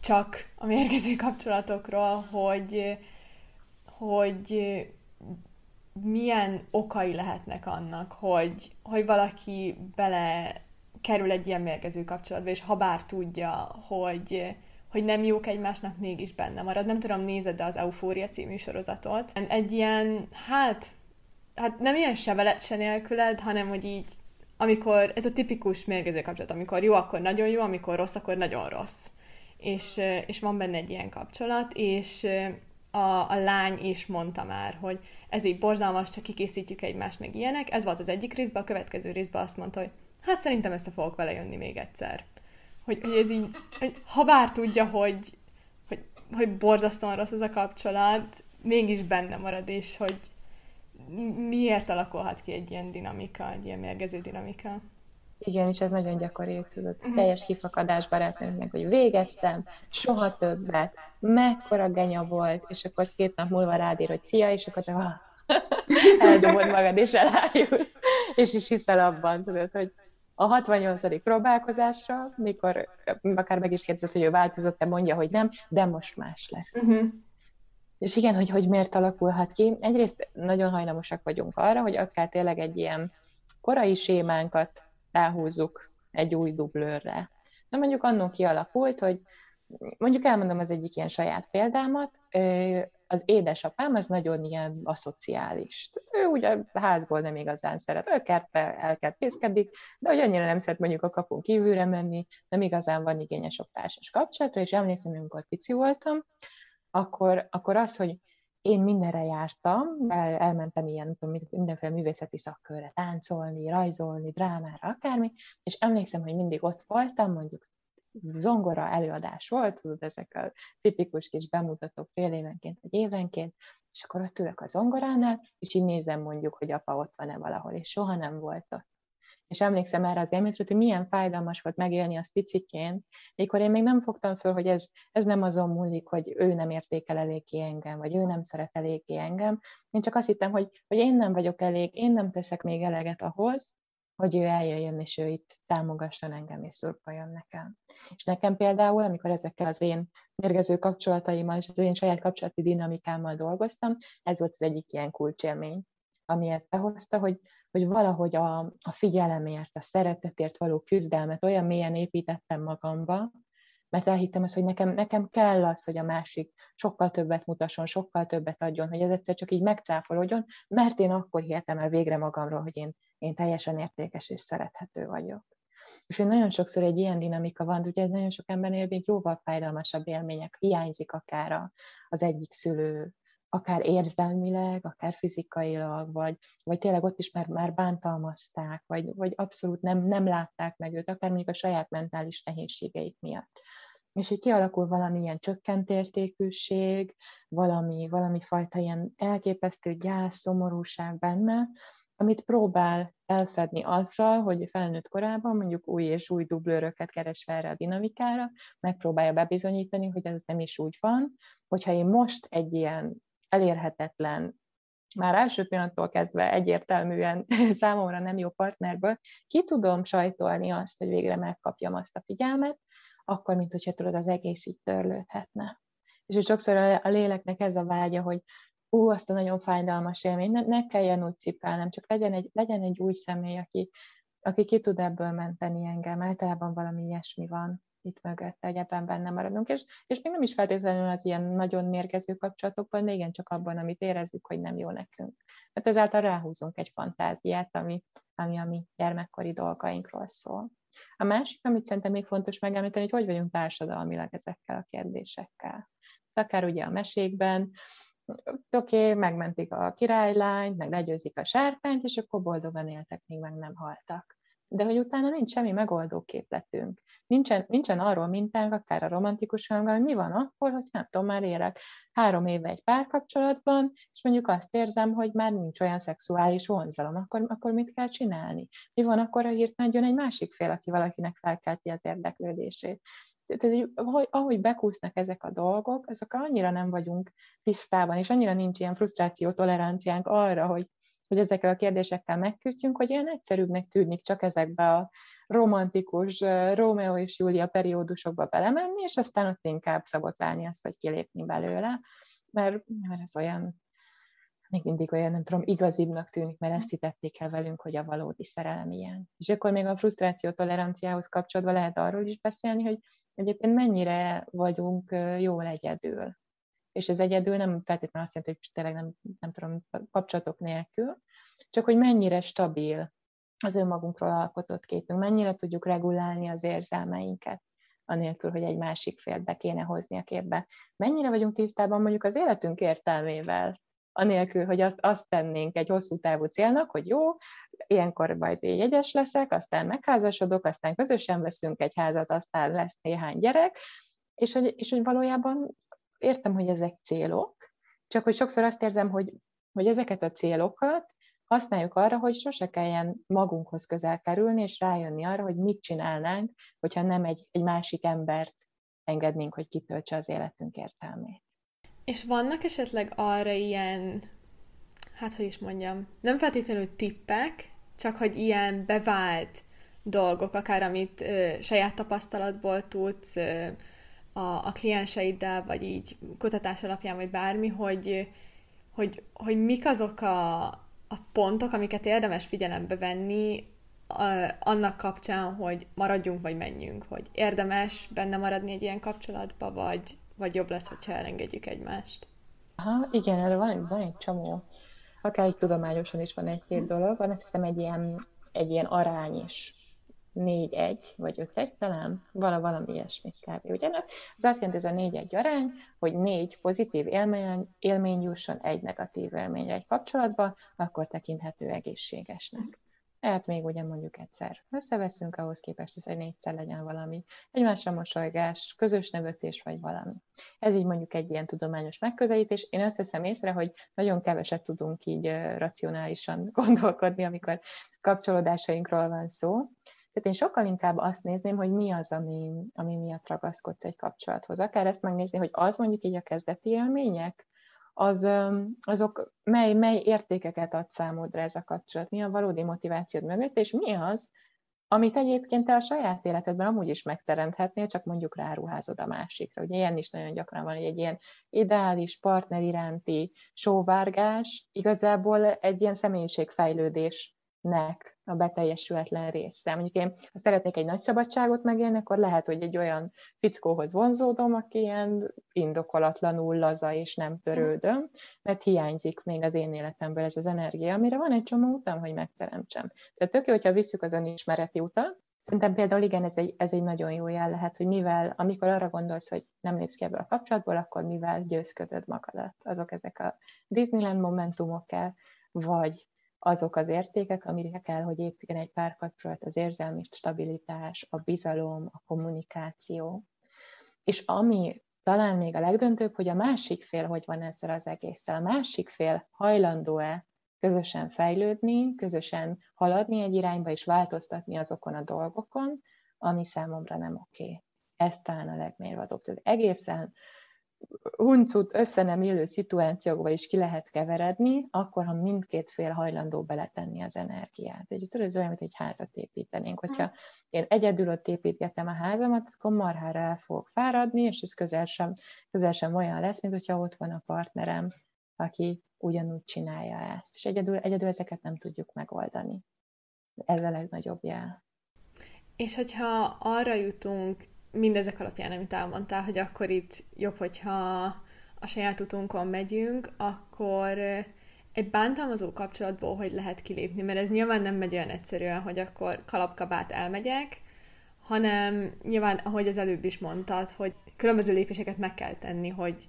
csak a mérgező kapcsolatokról, hogy, hogy milyen okai lehetnek annak, hogy, hogy valaki bele kerül egy ilyen mérgező kapcsolatba, és ha bár tudja, hogy, hogy nem jók egymásnak, mégis benne marad. Nem tudom, nézed az Eufória című sorozatot. Egy ilyen, hát, hát nem ilyen se veled, se nélküled, hanem hogy így, amikor, ez a tipikus mérgező kapcsolat, amikor jó, akkor nagyon jó, amikor rossz, akkor nagyon rossz és, és van benne egy ilyen kapcsolat, és a, a lány is mondta már, hogy ez így borzalmas, csak kikészítjük egymást, meg ilyenek. Ez volt az egyik részben, a következő részben azt mondta, hogy hát szerintem össze fogok vele jönni még egyszer. Hogy, hogy ez így, hogy ha bár tudja, hogy, hogy, hogy borzasztóan rossz ez a kapcsolat, mégis benne marad, és hogy miért alakulhat ki egy ilyen dinamika, egy ilyen mérgező dinamika. Igen, és ez nagyon gyakori, tudod, uh-huh. teljes kifakadás barátnőnknek, hogy végeztem, soha többet, mekkora genya volt, és akkor két nap múlva rád ír, hogy szia, és akkor te ah, eldobod magad, és elájulsz, és is hiszel abban, tudod, hogy a 68. próbálkozásra, mikor akár meg is kérdezed, hogy ő változott-e, mondja, hogy nem, de most más lesz. Uh-huh. És igen, hogy, hogy miért alakulhat ki. Egyrészt nagyon hajlamosak vagyunk arra, hogy akár tényleg egy ilyen korai sémánkat ráhúzzuk egy új dublőrre. De mondjuk annól kialakult, hogy mondjuk elmondom az egyik ilyen saját példámat, az édesapám az nagyon ilyen aszociális. Ő ugye a házból nem igazán szeret, ő kertbe elkertészkedik, de hogy annyira nem szeret mondjuk a kapun kívülre menni, nem igazán van igényes sok társas kapcsolatra, és emlékszem, amikor pici voltam, akkor, akkor az, hogy én mindenre jártam, el, elmentem ilyen tudom, mindenféle művészeti szakkörre, táncolni, rajzolni, drámára, akármi, és emlékszem, hogy mindig ott voltam, mondjuk zongora előadás volt, tudod, ezek a tipikus kis bemutatók fél évenként vagy évenként, és akkor ott ülök a zongoránál, és így nézem mondjuk, hogy apa ott van-e valahol, és soha nem volt ott. És emlékszem erre az élményre, hogy milyen fájdalmas volt megélni azt piciként, mikor én még nem fogtam föl, hogy ez, ez nem azon múlik, hogy ő nem értékel eléggé engem, vagy ő nem szeret eléggé engem. Én csak azt hittem, hogy, hogy én nem vagyok elég, én nem teszek még eleget ahhoz, hogy ő eljöjjön, és ő itt támogasson engem, és szurkoljon nekem. És nekem például, amikor ezekkel az én mérgező kapcsolataimmal és az én saját kapcsolati dinamikámmal dolgoztam, ez volt az egyik ilyen kulcsélmény, ami ezt behozta, hogy, hogy valahogy a, a figyelemért, a szeretetért való küzdelmet olyan mélyen építettem magamba, mert elhittem azt, hogy nekem, nekem kell az, hogy a másik sokkal többet mutasson, sokkal többet adjon, hogy ez egyszer csak így megcáfolódjon, mert én akkor hihetem el végre magamról, hogy én, én teljesen értékes és szerethető vagyok. És hogy nagyon sokszor egy ilyen dinamika van, ugye nagyon sok embernél még jóval fájdalmasabb élmények, hiányzik akár az egyik szülő, akár érzelmileg, akár fizikailag, vagy, vagy tényleg ott is már, már bántalmazták, vagy, vagy abszolút nem, nem látták meg őt, akár mondjuk a saját mentális nehézségeik miatt. És hogy kialakul valamilyen csökkent értékűség, valami, valami fajta ilyen elképesztő gyász, szomorúság benne, amit próbál elfedni azzal, hogy felnőtt korában mondjuk új és új dublőröket keres fel erre a dinamikára, megpróbálja bebizonyítani, hogy ez nem is úgy van, hogyha én most egy ilyen elérhetetlen, már első pillanattól kezdve egyértelműen számomra nem jó partnerből, ki tudom sajtolni azt, hogy végre megkapjam azt a figyelmet, akkor, mint hogyha tudod, az egész így törlődhetne. És hogy sokszor a léleknek ez a vágya, hogy ú, azt a nagyon fájdalmas élmény, ne, ne kelljen úgy cipelnem, csak legyen egy, legyen egy új személy, aki, aki ki tud ebből menteni engem. Általában valami ilyesmi van itt mögötte, hogy ebben benne maradunk, és, és még nem is feltétlenül az ilyen nagyon mérgező kapcsolatokban, de igen, csak abban, amit érezzük, hogy nem jó nekünk. Mert ezáltal ráhúzunk egy fantáziát, ami, ami a mi gyermekkori dolgainkról szól. A másik, amit szerintem még fontos megemlíteni, hogy hogy vagyunk társadalmilag ezekkel a kérdésekkel. Akár ugye a mesékben, oké, okay, megmentik a királylányt, meg legyőzik a sárkányt, és akkor boldogan éltek, még meg nem haltak de hogy utána nincs semmi megoldó képletünk. Nincsen, nincsen arról mintánk, akár a romantikus filmben, hogy mi van akkor, hogy nem tudom, már élek három éve egy párkapcsolatban, és mondjuk azt érzem, hogy már nincs olyan szexuális vonzalom, akkor, akkor mit kell csinálni? Mi van akkor, ha hirtelen jön egy másik fél, aki valakinek felkelti az érdeklődését? Tehát, ahogy, ahogy bekúsznak ezek a dolgok, ezek annyira nem vagyunk tisztában, és annyira nincs ilyen frusztráció toleranciánk arra, hogy hogy ezekkel a kérdésekkel megküzdjünk, hogy ilyen egyszerűbbnek tűnik csak ezekbe a romantikus Rómeó és Júlia periódusokba belemenni, és aztán ott inkább szabotlálni azt, vagy kilépni belőle, mert, mert ez olyan, még mindig olyan, nem tudom, igazibbnak tűnik, mert ezt hitették el velünk, hogy a valódi szerelem ilyen. És akkor még a frusztráció toleranciához kapcsolódva lehet arról is beszélni, hogy egyébként mennyire vagyunk jól egyedül és ez egyedül nem feltétlenül azt jelenti, hogy tényleg nem, nem tudom, kapcsolatok nélkül, csak hogy mennyire stabil az önmagunkról alkotott képünk, mennyire tudjuk regulálni az érzelmeinket, anélkül, hogy egy másik félt be kéne hozni a képbe. Mennyire vagyunk tisztában mondjuk az életünk értelmével, anélkül, hogy azt, azt tennénk egy hosszú távú célnak, hogy jó, ilyenkor majd jegyes leszek, aztán megházasodok, aztán közösen veszünk egy házat, aztán lesz néhány gyerek, és hogy, és hogy valójában értem, hogy ezek célok, csak hogy sokszor azt érzem, hogy, hogy ezeket a célokat használjuk arra, hogy sose kelljen magunkhoz közel kerülni, és rájönni arra, hogy mit csinálnánk, hogyha nem egy, egy másik embert engednénk, hogy kitöltse az életünk értelmét. És vannak esetleg arra ilyen, hát hogy is mondjam, nem feltétlenül tippek, csak hogy ilyen bevált dolgok, akár amit ö, saját tapasztalatból tudsz ö, a, a klienseiddel, vagy így kutatás alapján, vagy bármi, hogy, hogy, hogy mik azok a, a pontok, amiket érdemes figyelembe venni a, annak kapcsán, hogy maradjunk, vagy menjünk, hogy érdemes benne maradni egy ilyen kapcsolatba, vagy, vagy jobb lesz, hogyha elengedjük egymást. Aha, igen, erre van, van egy csomó. Akár egy tudományosan is van egy-két dolog, van azt hiszem egy ilyen, egy ilyen arány is. 4-1, vagy 5-1 talán, vala, valami ilyesmi kb. Ugyanaz. Az azt jelenti, ez a 4-1 arány, hogy négy pozitív élmény, élmény jusson egy negatív élményre egy kapcsolatba, akkor tekinthető egészségesnek. Tehát még ugye mondjuk egyszer összeveszünk, ahhoz képest ez egy négyszer legyen valami egymásra mosolygás, közös nevetés vagy valami. Ez így mondjuk egy ilyen tudományos megközelítés. Én azt veszem észre, hogy nagyon keveset tudunk így racionálisan gondolkodni, amikor kapcsolódásainkról van szó. Tehát én sokkal inkább azt nézném, hogy mi az, ami, ami miatt ragaszkodsz egy kapcsolathoz. Akár ezt megnézni, hogy az mondjuk így a kezdeti élmények, az, azok mely, mely értékeket ad számodra ez a kapcsolat, mi a valódi motivációd mögött, és mi az, amit egyébként te a saját életedben amúgy is megteremthetnél, csak mondjuk ráruházod a másikra. Ugye ilyen is nagyon gyakran van, hogy egy ilyen ideális partner iránti sóvárgás igazából egy ilyen személyiségfejlődésnek a beteljesületlen része. Mondjuk én, ha szeretnék egy nagy szabadságot megélni, akkor lehet, hogy egy olyan fickóhoz vonzódom, aki ilyen indokolatlanul laza és nem törődöm, mert hiányzik még az én életemből ez az energia, amire van egy csomó utam, hogy megteremtsem. Tehát tök jó, hogyha visszük az önismereti utat, Szerintem például igen, ez egy, ez egy nagyon jó jel lehet, hogy mivel, amikor arra gondolsz, hogy nem lépsz ki ebből a kapcsolatból, akkor mivel győzködöd magadat. Azok ezek a Disneyland momentumok kell, vagy azok az értékek, amire kell, hogy épüljön egy párkapcsolat, az érzelmi stabilitás, a bizalom, a kommunikáció. És ami talán még a legdöntőbb, hogy a másik fél hogy van ezzel az egésszel. A másik fél hajlandó-e közösen fejlődni, közösen haladni egy irányba, és változtatni azokon a dolgokon, ami számomra nem oké. Okay. Ez talán a legmérvadóbb. Tehát egészen huncut össze nem illő szituációkba is ki lehet keveredni, akkor, ha mindkét fél hajlandó beletenni az energiát. Egy, tudod, ez olyan, mint egy házat építenénk. Hogyha én egyedül ott építgetem a házamat, akkor marhára el fogok fáradni, és ez közel sem, közel sem olyan lesz, mint hogyha ott van a partnerem, aki ugyanúgy csinálja ezt. És egyedül, egyedül ezeket nem tudjuk megoldani. Ez a legnagyobb jel. És hogyha arra jutunk mindezek alapján, amit elmondtál, hogy akkor itt jobb, hogyha a saját utunkon megyünk, akkor egy bántalmazó kapcsolatból hogy lehet kilépni, mert ez nyilván nem megy olyan egyszerűen, hogy akkor kalapkabát elmegyek, hanem nyilván, ahogy az előbb is mondtad, hogy különböző lépéseket meg kell tenni, hogy,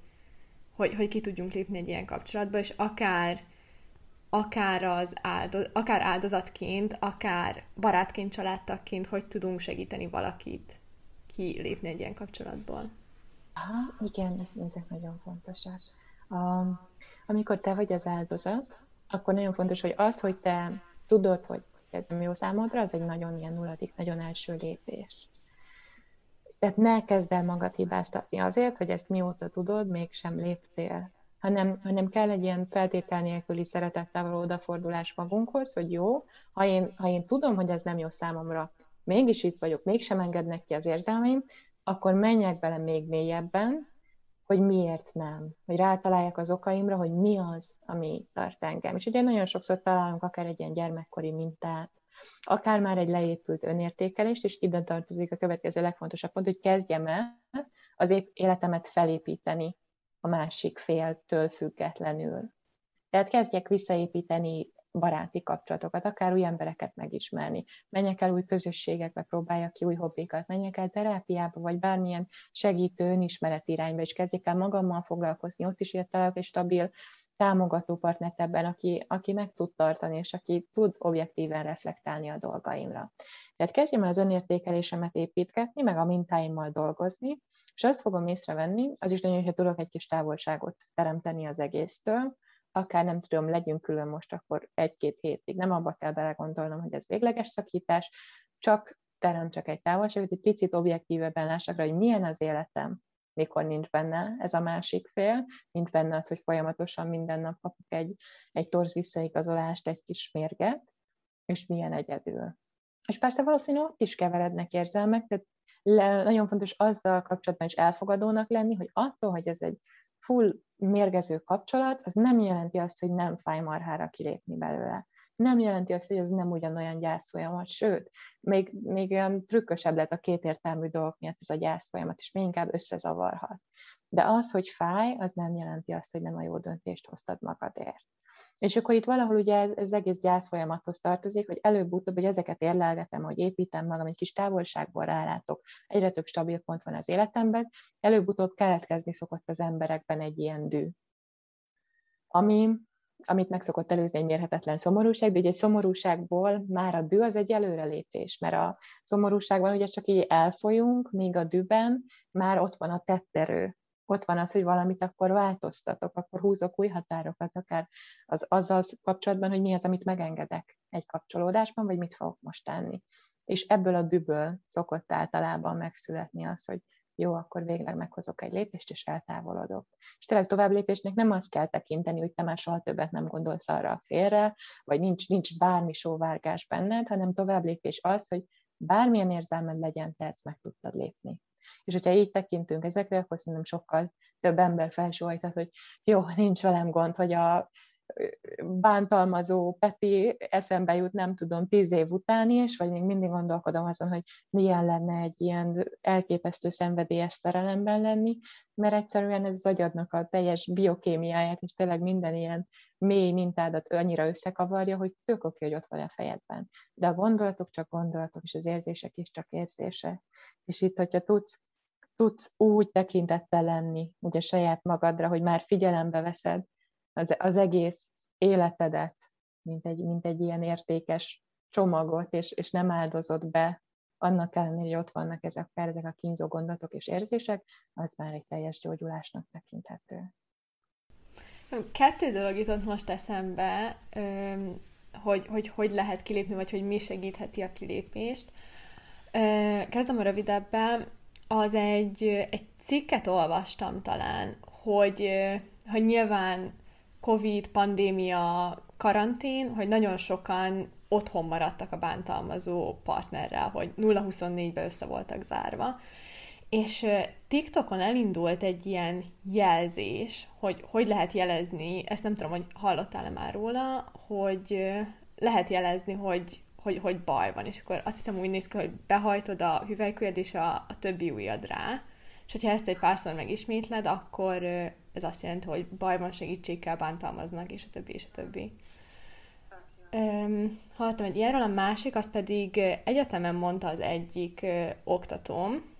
hogy, hogy ki tudjunk lépni egy ilyen kapcsolatba, és akár akár, az áldoz, akár áldozatként, akár barátként, családtagként, hogy tudunk segíteni valakit kilépni egy ilyen kapcsolatból. Aha, igen, ez, ezek nagyon fontosak. Um, amikor te vagy az áldozat, akkor nagyon fontos, hogy az, hogy te tudod, hogy ez nem jó számodra, az egy nagyon ilyen nulladik, nagyon első lépés. Tehát ne kezd el magad hibáztatni azért, hogy ezt mióta tudod, mégsem léptél. Hanem, hanem kell egy ilyen feltétel nélküli szeretettel való odafordulás magunkhoz, hogy jó, ha én, ha én tudom, hogy ez nem jó számomra, mégis itt vagyok, mégsem engednek ki az érzelmeim, akkor menjek bele még mélyebben, hogy miért nem, hogy rátaláljak az okaimra, hogy mi az, ami tart engem. És ugye nagyon sokszor találunk akár egy ilyen gyermekkori mintát, akár már egy leépült önértékelést, és ide tartozik a következő legfontosabb pont, hogy kezdjem el az életemet felépíteni a másik féltől függetlenül. Tehát kezdjek visszaépíteni baráti kapcsolatokat, akár új embereket megismerni, menjek el új közösségekbe, próbáljak ki új hobbikat, menjek el terápiába, vagy bármilyen segítő önismeret irányba, és kezdjek el magammal foglalkozni, ott is találok egy stabil támogató partnert ebben, aki, aki meg tud tartani, és aki tud objektíven reflektálni a dolgaimra. Tehát kezdjem el az önértékelésemet építgetni, meg a mintáimmal dolgozni, és azt fogom észrevenni, az is nagyon, hogyha tudok egy kis távolságot teremteni az egésztől, akár nem tudom, legyünk külön most akkor egy-két hétig. Nem abba kell belegondolnom, hogy ez végleges szakítás, csak teremtsek egy távolságot, egy picit objektívebben lássak rá, hogy milyen az életem, mikor nincs benne ez a másik fél, nincs benne az, hogy folyamatosan minden nap kapok egy, egy torz visszaigazolást, egy kis mérget, és milyen egyedül. És persze valószínű ott is keverednek érzelmek, tehát le, nagyon fontos azzal kapcsolatban is elfogadónak lenni, hogy attól, hogy ez egy full mérgező kapcsolat, az nem jelenti azt, hogy nem fáj marhára kilépni belőle. Nem jelenti azt, hogy ez nem ugyanolyan gyászfolyamat, sőt, még, még olyan trükkösebb lett a kétértelmű dolgok miatt ez a gyászfolyamat, és még inkább összezavarhat. De az, hogy fáj, az nem jelenti azt, hogy nem a jó döntést hoztad magadért. És akkor itt valahol ugye ez, ez egész gyász folyamathoz tartozik, hogy előbb-utóbb, hogy ezeket érlelgetem, hogy építem magam, egy kis távolságból rálátok, egyre több stabil pont van az életemben, előbb-utóbb keletkezni szokott az emberekben egy ilyen dű. Ami, amit meg szokott előzni egy mérhetetlen szomorúság, de ugye egy szomorúságból már a dű az egy előrelépés, mert a szomorúságban ugye csak így elfolyunk, míg a dűben már ott van a tetterő, ott van az, hogy valamit akkor változtatok, akkor húzok új határokat, akár az, azzal kapcsolatban, hogy mi az, amit megengedek egy kapcsolódásban, vagy mit fogok most tenni. És ebből a düböl szokott általában megszületni az, hogy jó, akkor végleg meghozok egy lépést, és eltávolodok. És tényleg tovább lépésnek nem azt kell tekinteni, hogy te már soha többet nem gondolsz arra a félre, vagy nincs, nincs bármi sóvárgás benned, hanem tovább lépés az, hogy bármilyen érzelmed legyen, te ezt meg tudtad lépni. És hogyha így tekintünk ezekre, akkor szerintem sokkal több ember felsóhajtat, hogy jó, nincs velem gond, hogy a bántalmazó Peti eszembe jut, nem tudom, tíz év után is, vagy még mindig gondolkodom azon, hogy milyen lenne egy ilyen elképesztő szenvedélyes szerelemben lenni, mert egyszerűen ez az agyadnak a teljes biokémiáját, és tényleg minden ilyen mély mintádat annyira összekavarja, hogy tök oké, hogy ott van a fejedben. De a gondolatok csak gondolatok, és az érzések is csak érzése. És itt, hogyha tudsz, tudsz úgy tekintettel lenni, ugye saját magadra, hogy már figyelembe veszed az, az egész életedet, mint egy, mint egy ilyen értékes csomagot, és, és nem áldozod be annak ellenére, hogy ott vannak ezek, ezek a kínzó gondolatok és érzések, az már egy teljes gyógyulásnak tekinthető. Kettő dolog jutott most eszembe, hogy, hogy hogy lehet kilépni, vagy hogy mi segítheti a kilépést. Kezdem a rövidebben. Az egy, egy cikket olvastam talán, hogy, hogy nyilván Covid, pandémia, karantén, hogy nagyon sokan otthon maradtak a bántalmazó partnerrel, hogy 0-24-be össze voltak zárva. És TikTokon elindult egy ilyen jelzés, hogy hogy lehet jelezni, ezt nem tudom, hogy hallottál-e már róla, hogy lehet jelezni, hogy, hogy, hogy baj van, és akkor azt hiszem úgy néz ki, hogy behajtod a hüvelykujjad és a, a többi ujjad rá, és hogyha ezt egy párszor megismétled, akkor ez azt jelenti, hogy baj van, segítségkel bántalmaznak, és a többi, és a többi. Um, hallottam egy ilyenről, a másik, az pedig egyetemen mondta az egyik uh, oktatóm,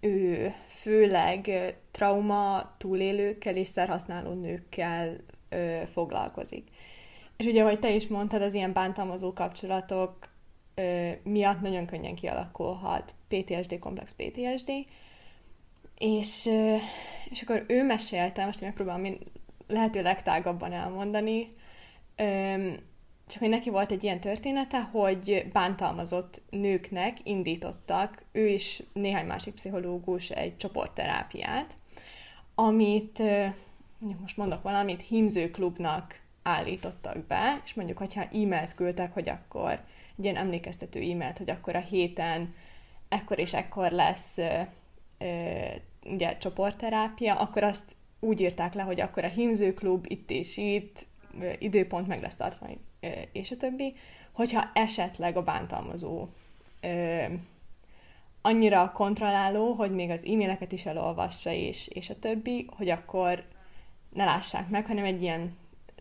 ő főleg trauma túlélőkkel és szerhasználó nőkkel ö, foglalkozik. És ugye, ahogy te is mondtad, az ilyen bántalmazó kapcsolatok ö, miatt nagyon könnyen kialakulhat PTSD, komplex PTSD, és, ö, és akkor ő mesélte, most én megpróbálom lehető legtágabban elmondani, ö, csak hogy neki volt egy ilyen története, hogy bántalmazott nőknek indítottak, ő is néhány másik pszichológus egy csoportterápiát, amit, most mondok valamit, hímzőklubnak állítottak be, és mondjuk, hogyha e-mailt küldtek, hogy akkor egy ilyen emlékeztető e-mailt, hogy akkor a héten ekkor és ekkor lesz ugye csoportterápia, akkor azt úgy írták le, hogy akkor a hímzőklub itt és itt, időpont meg lesz tartva, és a többi, hogyha esetleg a bántalmazó annyira kontrolláló, hogy még az e-maileket is elolvassa, és, és a többi, hogy akkor ne lássák meg, hanem egy ilyen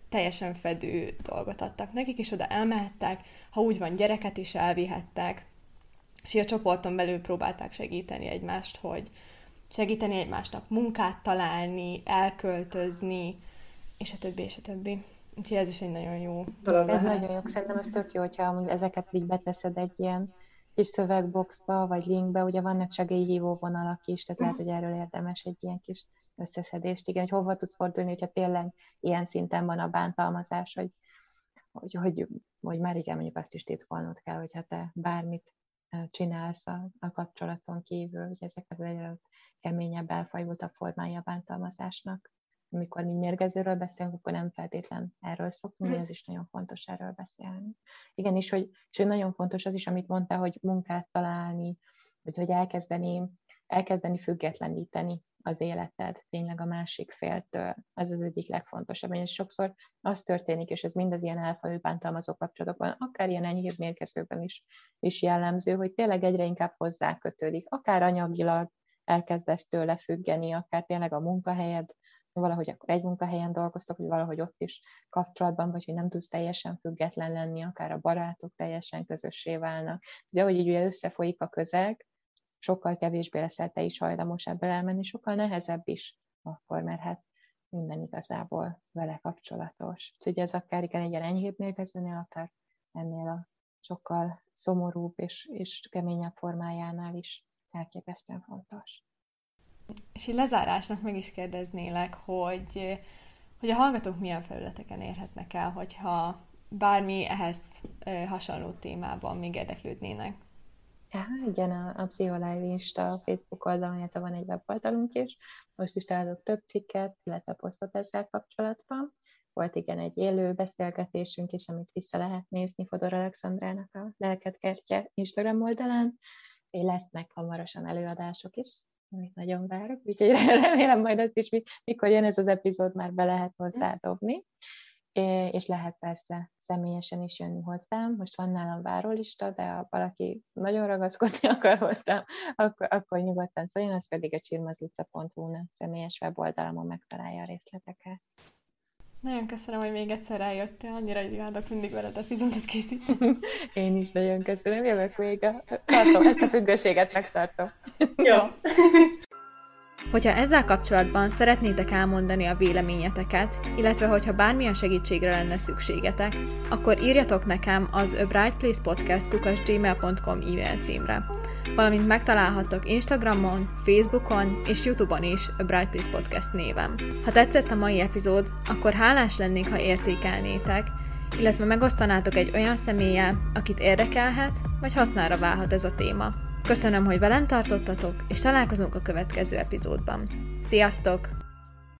teljesen fedő dolgot adtak nekik, és oda elmehettek, ha úgy van, gyereket is elvihettek, és a csoporton belül próbálták segíteni egymást, hogy segíteni egymásnak munkát találni, elköltözni, és a többi, és a többi. Úgyhogy ez is egy nagyon jó dolog. Ez nagyon jó. Szerintem ez tök jó, hogyha ezeket így beteszed egy ilyen kis szövegboxba, vagy linkbe, ugye vannak segélyhívó vonalak is, tehát lehet, hogy erről érdemes egy ilyen kis összeszedést, igen, hogy hova tudsz fordulni, hogyha tényleg ilyen szinten van a bántalmazás, hogy, hogy, hogy, hogy már igen, mondjuk azt is titkolnod kell, hogyha te bármit csinálsz a, a kapcsolaton kívül, hogy ezek az egyre keményebb, elfajultabb formája a bántalmazásnak. Amikor mi mérgezőről beszélünk, akkor nem feltétlen erről szoktunk, de ez is nagyon fontos erről beszélni. Igen, és hogy, és hogy nagyon fontos az is, amit mondta, hogy munkát találni, hogy, hogy elkezdeni, elkezdeni függetleníteni az életed tényleg a másik féltől. Ez az egyik legfontosabb. És sokszor az történik, és ez mind az ilyen elfajult bántalmazó kapcsolatokban, akár ilyen enyhébb mérgezőben is, is jellemző, hogy tényleg egyre inkább hozzá kötődik, akár anyagilag elkezdesz tőle függeni, akár tényleg a munkahelyed, valahogy akkor egy munkahelyen dolgoztok, hogy valahogy ott is kapcsolatban vagy, hogy nem tudsz teljesen független lenni, akár a barátok teljesen közössé válnak. De ahogy így ugye összefolyik a közeg, sokkal kevésbé leszel te is hajlamos ebből elmenni, sokkal nehezebb is akkor, mert hát minden igazából vele kapcsolatos. Úgyhogy ez akár igen egy ilyen enyhébb mérgezőnél, akár ennél a sokkal szomorúbb és, és keményebb formájánál is elképesztően fontos. És így lezárásnak meg is kérdeznélek, hogy, hogy a hallgatók milyen felületeken érhetnek el, hogyha bármi ehhez hasonló témában még érdeklődnének. Ja, igen, a, a Pszicholive Insta Facebook oldalon, van egy weboldalunk is. Most is találok több cikket, illetve posztot ezzel kapcsolatban. Volt igen egy élő beszélgetésünk is, amit vissza lehet nézni Fodor Alexandrának a Lelkedkertje Instagram oldalán. És lesznek hamarosan előadások is, amit nagyon várok, úgyhogy remélem majd azt is, mikor jön ez az epizód, már be lehet hozzádobni és lehet persze személyesen is jönni hozzám. Most van nálam várólista, de ha valaki nagyon ragaszkodni akar hozzám, akkor, akkor nyugodtan szóljon, az pedig a csirmazlica.hu személyes weboldalamon megtalálja a részleteket. Nagyon köszönöm, hogy még egyszer eljöttél, annyira imádok mindig veled epizódot készíteni. Én is nagyon köszönöm, jövök még. A... Tartom, ezt a függőséget megtartom. Jó. Hogyha ezzel kapcsolatban szeretnétek elmondani a véleményeteket, illetve hogyha bármilyen segítségre lenne szükségetek, akkor írjatok nekem az A Bright Place Podcast gmail.com e-mail címre. Valamint megtalálhattok Instagramon, Facebookon és Youtube-on is A Bright Place Podcast néven. Ha tetszett a mai epizód, akkor hálás lennék, ha értékelnétek, illetve megosztanátok egy olyan személlyel, akit érdekelhet, vagy hasznára válhat ez a téma. Köszönöm, hogy velem tartottatok, és találkozunk a következő epizódban. Sziasztok!